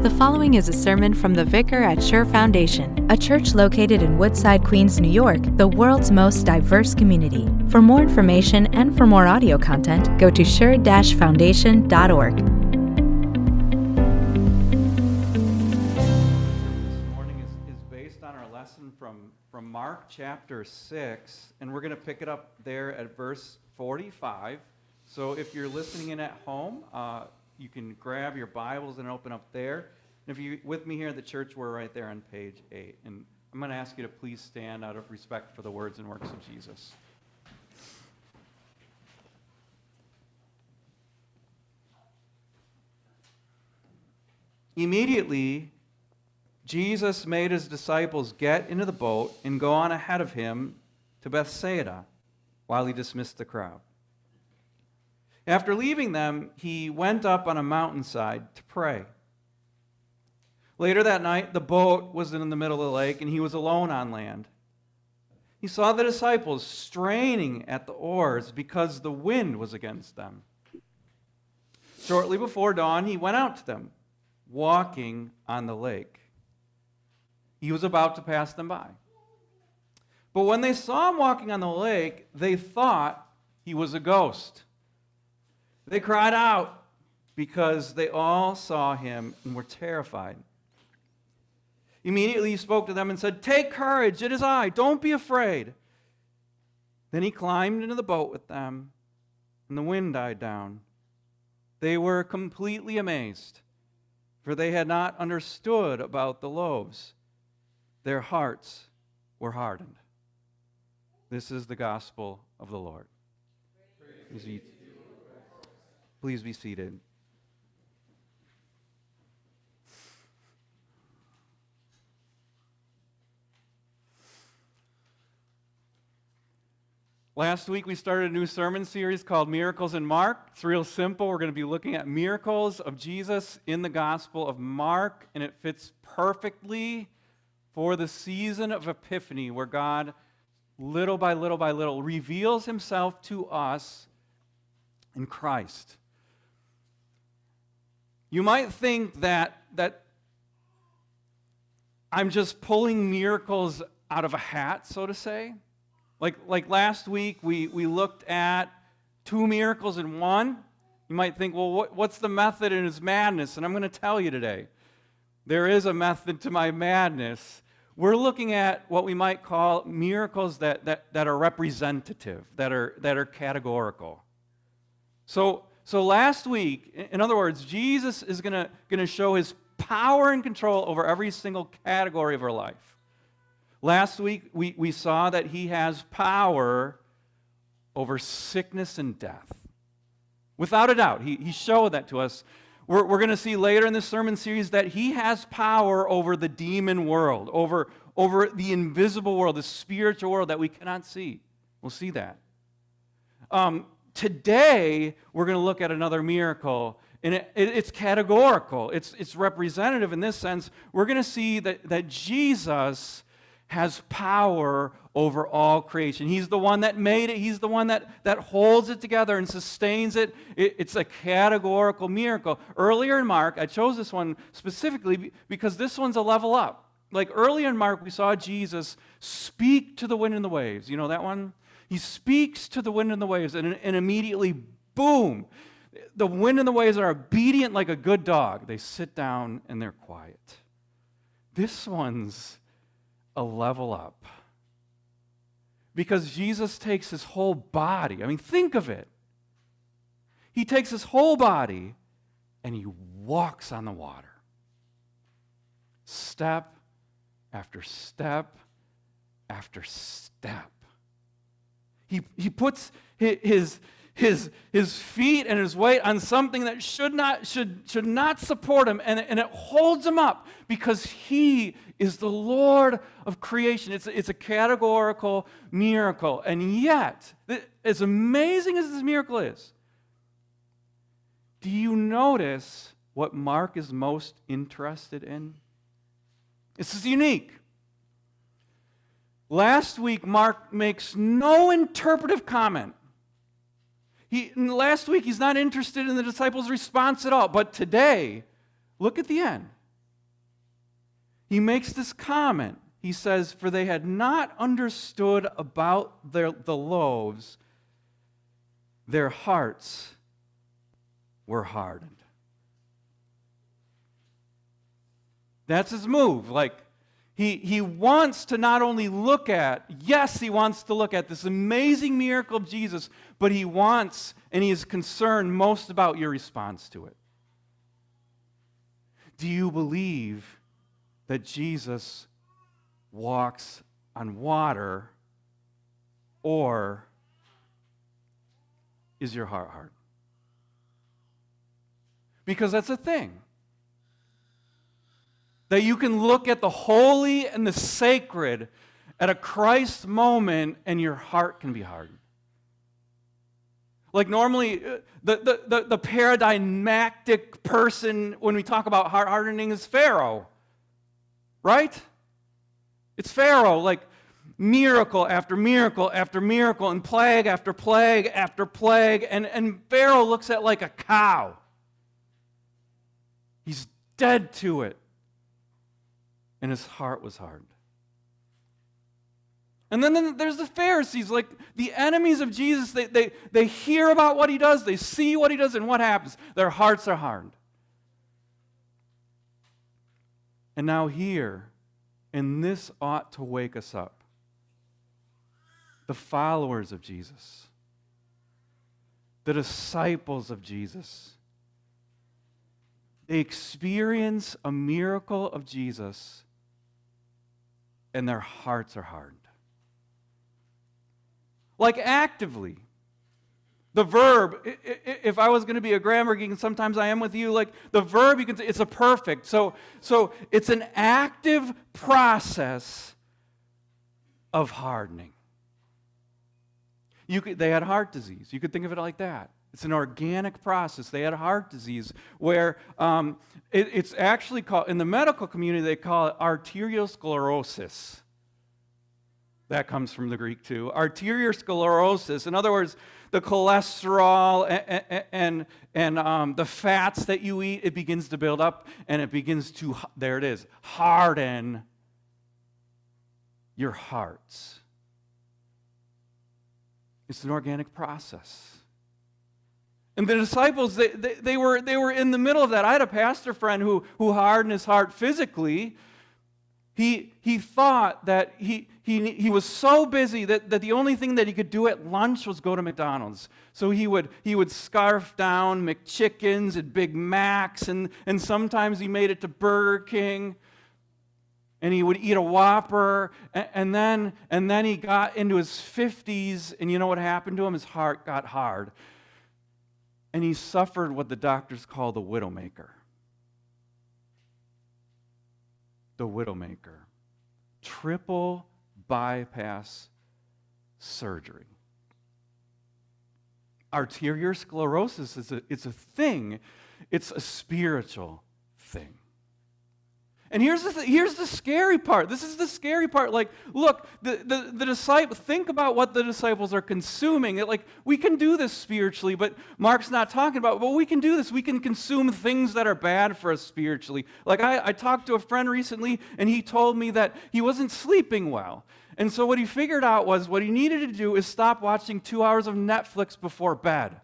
The following is a sermon from the vicar at Sure Foundation, a church located in Woodside, Queens, New York, the world's most diverse community. For more information and for more audio content, go to sure-foundation.org. This morning is, based on our lesson from, from Mark chapter 6, and we're going to pick it up there at verse 45. So if you're listening in at home, uh, you can grab your Bibles and open up there. And if you're with me here at the church, we're right there on page 8. And I'm going to ask you to please stand out of respect for the words and works of Jesus. Immediately, Jesus made his disciples get into the boat and go on ahead of him to Bethsaida while he dismissed the crowd. After leaving them, he went up on a mountainside to pray. Later that night, the boat was in the middle of the lake, and he was alone on land. He saw the disciples straining at the oars because the wind was against them. Shortly before dawn, he went out to them, walking on the lake. He was about to pass them by. But when they saw him walking on the lake, they thought he was a ghost. They cried out because they all saw him and were terrified. Immediately he spoke to them and said, Take courage, it is I, don't be afraid. Then he climbed into the boat with them, and the wind died down. They were completely amazed, for they had not understood about the loaves. Their hearts were hardened. This is the gospel of the Lord. Be, please be seated. Last week we started a new sermon series called Miracles in Mark. It's real simple. We're going to be looking at miracles of Jesus in the Gospel of Mark, and it fits perfectly for the season of Epiphany where God, little by little by little, reveals himself to us in Christ. You might think that, that I'm just pulling miracles out of a hat, so to say. Like, like last week, we, we looked at two miracles in one. You might think, well, what, what's the method in his madness? And I'm going to tell you today. There is a method to my madness. We're looking at what we might call miracles that, that, that are representative, that are, that are categorical. So, so last week, in other words, Jesus is going to show his power and control over every single category of our life. Last week, we, we saw that he has power over sickness and death. Without a doubt, he, he showed that to us. We're, we're going to see later in this sermon series that he has power over the demon world, over, over the invisible world, the spiritual world that we cannot see. We'll see that. Um, today, we're going to look at another miracle and it, it, it's categorical, it's, it's representative in this sense. We're going to see that, that Jesus has power over all creation. He's the one that made it, He's the one that, that holds it together and sustains it. it. It's a categorical miracle. Earlier in Mark, I chose this one specifically because this one's a level up. Like earlier in Mark, we saw Jesus speak to the wind and the waves. You know that one? He speaks to the wind and the waves, and, and immediately, boom, the wind and the waves are obedient like a good dog. They sit down and they're quiet. This one's a level up. Because Jesus takes his whole body. I mean, think of it. He takes his whole body and he walks on the water. Step after step after step. He, he puts his, his, his feet and his weight on something that should not, should, should not support him, and, and it holds him up because he is the Lord of creation. It's, it's a categorical miracle. And yet, as amazing as this miracle is, do you notice what Mark is most interested in? This is unique. Last week, Mark makes no interpretive comment he, last week, he's not interested in the disciples' response at all. But today, look at the end. he makes this comment. He says, For they had not understood about their, the loaves, their hearts were hardened. That's his move. Like, he, he wants to not only look at, yes, he wants to look at this amazing miracle of Jesus, but he wants and he is concerned most about your response to it. Do you believe that Jesus walks on water, or is your heart hard? Because that's a thing that you can look at the holy and the sacred at a Christ moment and your heart can be hardened. Like normally, uh, the, the, the, the paradigmatic person when we talk about heart hardening is Pharaoh, right? It's Pharaoh, like miracle after miracle after miracle, and plague after plague after plague. And, and Pharaoh looks at like a cow. He's dead to it and his heart was hardened. And then, there's the Pharisees, like the enemies of Jesus. They, they, they hear about what he does, they see what he does, and what happens? Their hearts are hardened. And now, here, and this ought to wake us up the followers of Jesus, the disciples of Jesus, they experience a miracle of Jesus and their hearts are hardened. Like actively. The verb, if I was going to be a grammar geek, and sometimes I am with you, like the verb, you can say it's a perfect. So, so it's an active process of hardening. You could, they had heart disease. You could think of it like that. It's an organic process. They had heart disease where um, it, it's actually called, in the medical community, they call it arteriosclerosis. That comes from the Greek too. Arteriosclerosis. In other words, the cholesterol and, and, and um, the fats that you eat, it begins to build up and it begins to, there it is, harden your hearts. It's an organic process. And the disciples, they, they, they, were, they were in the middle of that. I had a pastor friend who, who hardened his heart physically. He, he thought that he, he, he was so busy that, that the only thing that he could do at lunch was go to McDonald's. So he would, he would scarf down McChickens and Big Macs, and, and sometimes he made it to Burger King and he would eat a whopper and, and, then and then he got into his 50s and you know what happened to him his heart got hard and he suffered what the doctors call the widowmaker. The widowmaker. Triple bypass surgery. Arteriosclerosis is a, it's a thing, it's a spiritual thing. And here's the, here's the scary part. This is the scary part. Like, look, the, the, the disciple, think about what the disciples are consuming. Like, we can do this spiritually, but Mark's not talking about, but we can do this. We can consume things that are bad for us spiritually. Like, I, I talked to a friend recently, and he told me that he wasn't sleeping well. And so what he figured out was what he needed to do is stop watching two hours of Netflix before bed.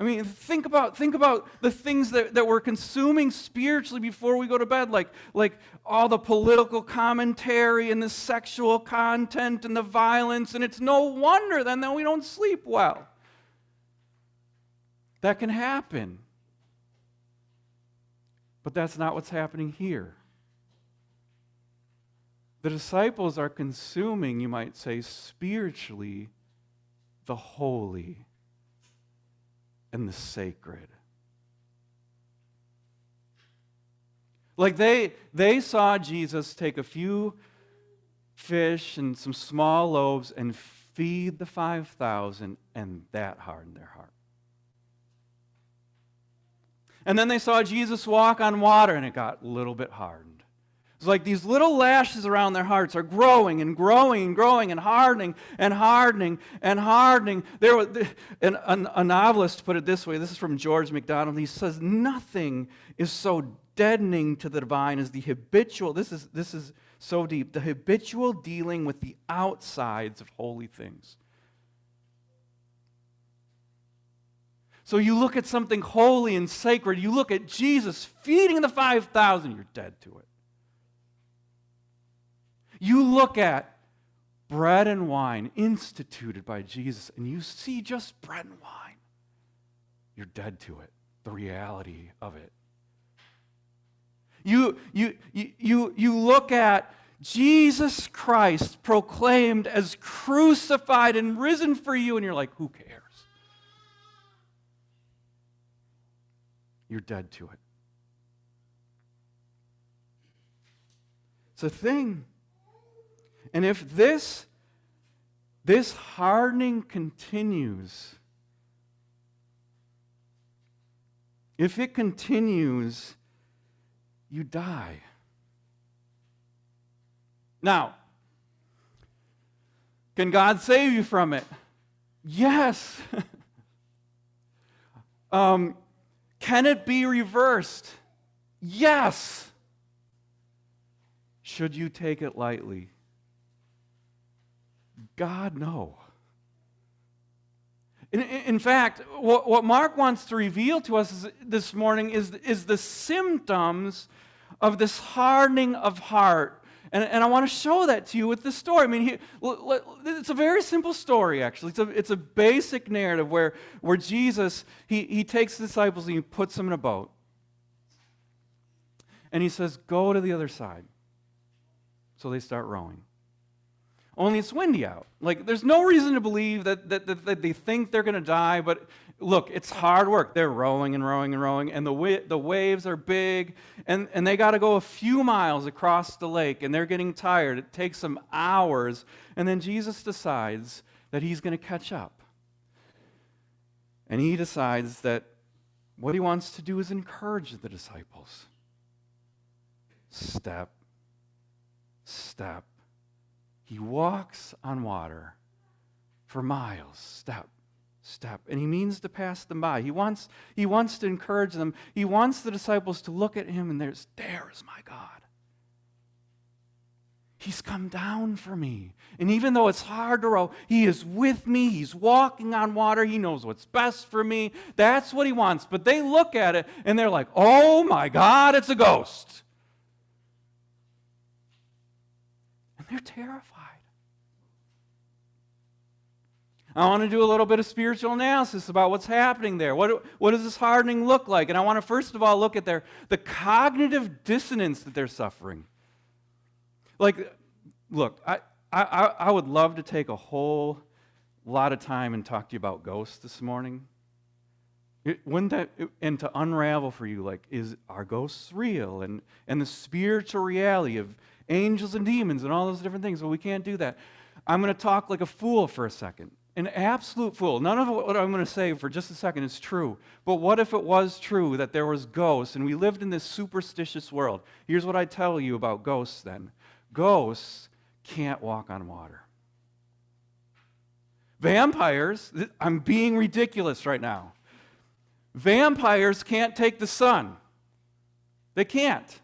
I mean, think about, think about the things that, that we're consuming spiritually before we go to bed, like, like all the political commentary and the sexual content and the violence, and it's no wonder then that we don't sleep well. That can happen. But that's not what's happening here. The disciples are consuming, you might say, spiritually, the holy and the sacred. Like they, they saw Jesus take a few fish and some small loaves and feed the 5,000, and that hardened their heart. And then they saw Jesus walk on water, and it got a little bit hardened. It's like these little lashes around their hearts are growing and growing and growing and hardening and hardening and hardening. There was, a, novelist put it this way. This is from George MacDonald. He says, "Nothing is so deadening to the divine as the habitual. This is this is so deep. The habitual dealing with the outsides of holy things." So you look at something holy and sacred. You look at Jesus feeding the five thousand. You're dead to it. You look at bread and wine instituted by Jesus, and you see just bread and wine. You're dead to it, the reality of it. You, you, you, you, you look at Jesus Christ proclaimed as crucified and risen for you, and you're like, who cares? You're dead to it. It's a thing. And if this, this hardening continues, if it continues, you die. Now, can God save you from it? Yes. um, can it be reversed? Yes. Should you take it lightly? God, no. In, in fact, what, what Mark wants to reveal to us this morning is, is the symptoms of this hardening of heart. And, and I want to show that to you with this story. I mean, he, it's a very simple story, actually. It's a, it's a basic narrative where, where Jesus, he, he takes the disciples and he puts them in a boat. And he says, go to the other side. So they start rowing only it's windy out. Like, there's no reason to believe that, that, that, that they think they're going to die, but look, it's hard work. They're rowing and rowing and rowing, and the, wa- the waves are big, and, and they got to go a few miles across the lake, and they're getting tired. It takes them hours, and then Jesus decides that he's going to catch up. And he decides that what he wants to do is encourage the disciples. Step, step, he walks on water for miles, step, step. And he means to pass them by. He wants, he wants to encourage them. He wants the disciples to look at him and there's, there is my God. He's come down for me. And even though it's hard to row, He is with me. He's walking on water. He knows what's best for me. That's what He wants. But they look at it and they're like, oh my God, it's a ghost. And they're terrified. I want to do a little bit of spiritual analysis about what's happening there. What, what does this hardening look like? And I want to first of all look at their, the cognitive dissonance that they're suffering. Like, look, I, I, I would love to take a whole lot of time and talk to you about ghosts this morning. It, wouldn't that, and to unravel for you, like, is are ghosts real? And, and the spiritual reality of angels and demons and all those different things. Well, we can't do that. I'm going to talk like a fool for a second an absolute fool. None of what I'm going to say for just a second is true. But what if it was true that there was ghosts and we lived in this superstitious world? Here's what I tell you about ghosts then. Ghosts can't walk on water. Vampires, I'm being ridiculous right now. Vampires can't take the sun. They can't.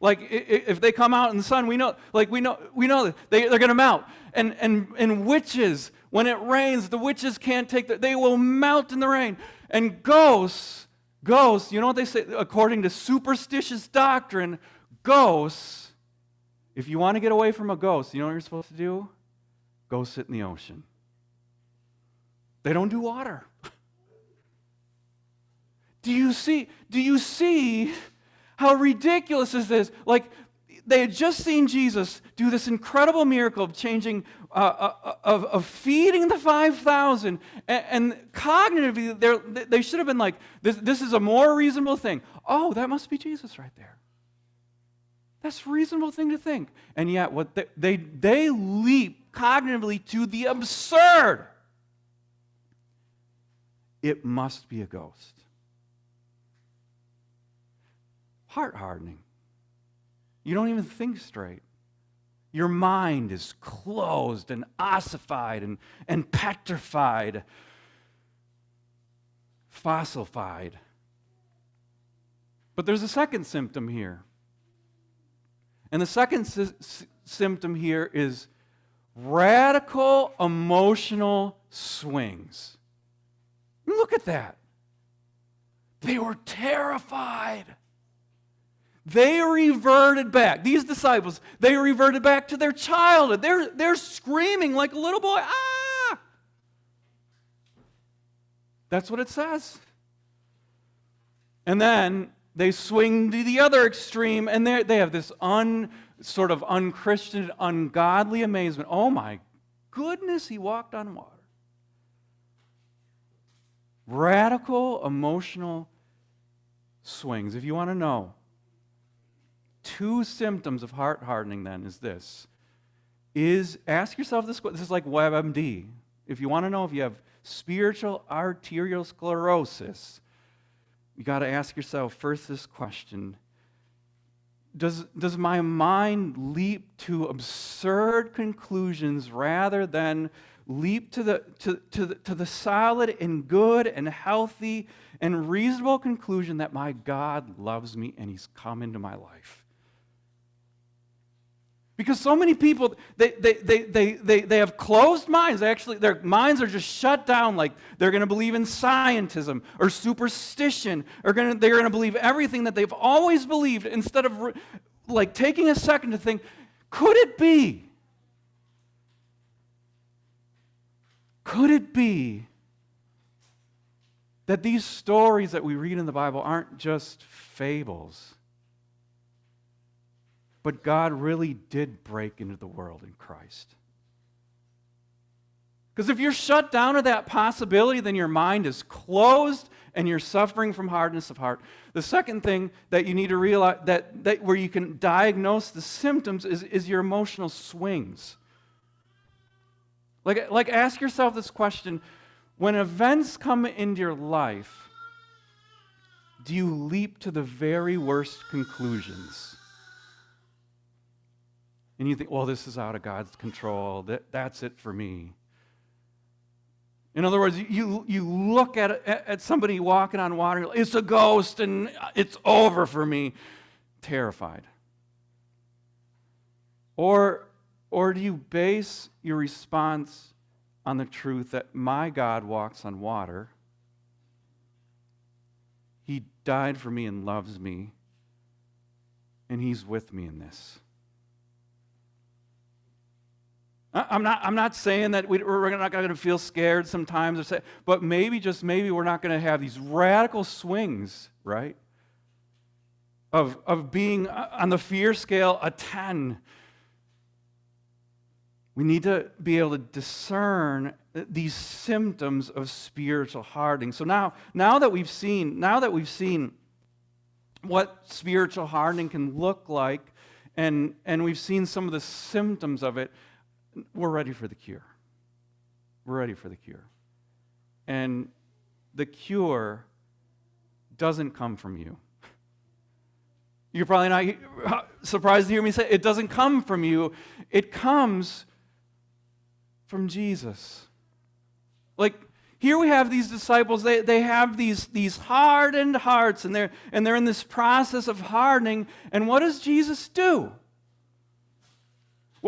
Like if they come out in the sun, we know, like we know, we know they, they're going to melt. And, and, and witches when it rains, the witches can't take the, they will melt in the rain. And ghosts, ghosts, you know what they say? According to superstitious doctrine, ghosts, if you want to get away from a ghost, you know what you're supposed to do? Go sit in the ocean. They don't do water. Do you see? Do you see how ridiculous is this? Like they had just seen Jesus do this incredible miracle of changing, uh, uh, of, of feeding the 5,000. And, and cognitively, they should have been like, this, this is a more reasonable thing. Oh, that must be Jesus right there. That's a reasonable thing to think. And yet, what they, they, they leap cognitively to the absurd. It must be a ghost. Heart hardening. You don't even think straight. Your mind is closed and ossified and, and petrified, fossilified. But there's a second symptom here. And the second sy- symptom here is radical emotional swings. Look at that. They were terrified. They reverted back. These disciples, they reverted back to their childhood. They're, they're screaming like a little boy. Ah! That's what it says. And then they swing to the other extreme and they have this un, sort of unchristian, ungodly amazement. Oh my goodness, he walked on water. Radical emotional swings. If you want to know, two symptoms of heart hardening then is this is ask yourself this question. this is like WebMD. If you want to know if you have spiritual arterial sclerosis, you got to ask yourself first this question does, does my mind leap to absurd conclusions rather than leap to the, to, to, the, to the solid and good and healthy and reasonable conclusion that my God loves me and He's come into my life? Because so many people, they, they, they, they, they, they have closed minds. Actually, their minds are just shut down, like they're going to believe in scientism or superstition, or gonna, they're going to believe everything that they've always believed instead of like taking a second to think, could it be? Could it be that these stories that we read in the Bible aren't just fables? But God really did break into the world in Christ. Because if you're shut down to that possibility, then your mind is closed and you're suffering from hardness of heart. The second thing that you need to realize that, that where you can diagnose the symptoms is, is your emotional swings. Like, like ask yourself this question when events come into your life, do you leap to the very worst conclusions? And you think, well, this is out of God's control. That, that's it for me. In other words, you, you look at, at somebody walking on water, it's a ghost and it's over for me, terrified. Or, or do you base your response on the truth that my God walks on water? He died for me and loves me, and He's with me in this. I'm not, I'm not saying that we, are not going to feel scared sometimes, say, but maybe, just maybe, we're not going to have these radical swings, right? Of, of being uh, on the fear scale a 10. We need to be able to discern these symptoms of spiritual hardening. So now, now that we've seen, now that we've seen what spiritual hardening can look like, and, and we've seen some of the symptoms of it, we're ready for the cure. We're ready for the cure. And the cure doesn't come from you. You're probably not uh, surprised to hear me say it doesn't come from you, it comes from Jesus. Like, here we have these disciples, they, they have these, these hardened hearts, and they're, and they're in this process of hardening. And what does Jesus do?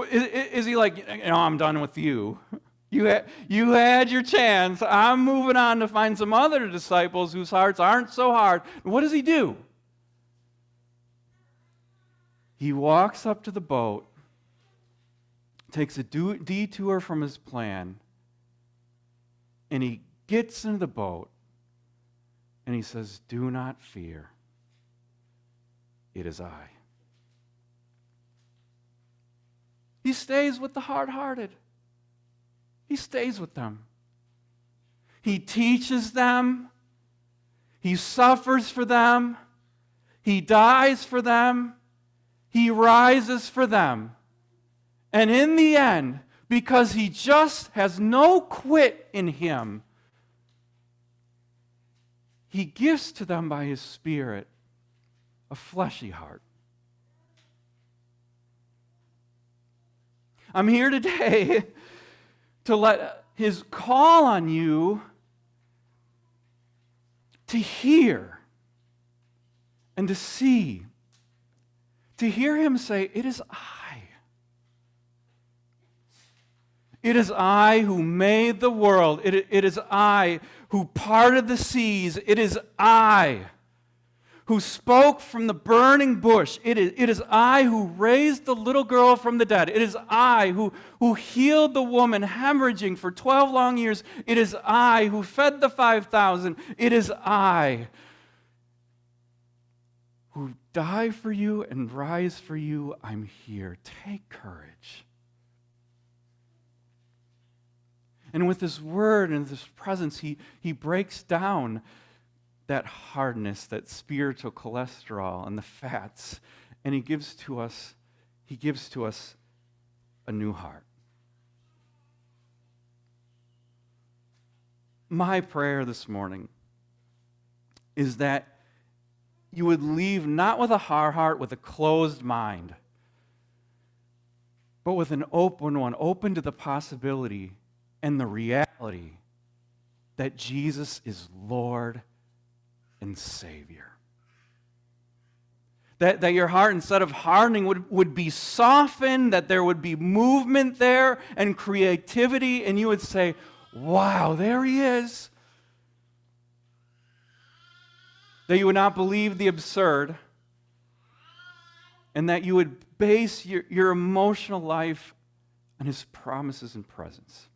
Is he like, know, I'm done with you? You had, you had your chance. I'm moving on to find some other disciples whose hearts aren't so hard. What does he do? He walks up to the boat, takes a detour from his plan, and he gets into the boat and he says, Do not fear. It is I. He stays with the hard hearted. He stays with them. He teaches them. He suffers for them. He dies for them. He rises for them. And in the end, because he just has no quit in him, he gives to them by his Spirit a fleshy heart I'm here today to let his call on you to hear and to see, to hear him say, It is I. It is I who made the world. It, it is I who parted the seas. It is I who spoke from the burning bush. It is, it is I who raised the little girl from the dead. It is I who, who healed the woman hemorrhaging for 12 long years. It is I who fed the 5,000. It is I who die for you and rise for you. I'm here. Take courage. And with this word and this presence, he, he breaks down that hardness, that spiritual cholesterol and the fats, and he gives to us he gives to us a new heart. My prayer this morning is that you would leave not with a hard heart, with a closed mind, but with an open one, open to the possibility and the reality that Jesus is Lord and Savior. That, that your heart, instead of hardening, would, would be softened, that there would be movement there and creativity, and you would say, Wow, there he is. That you would not believe the absurd, and that you would base your, your emotional life on his promises and presence.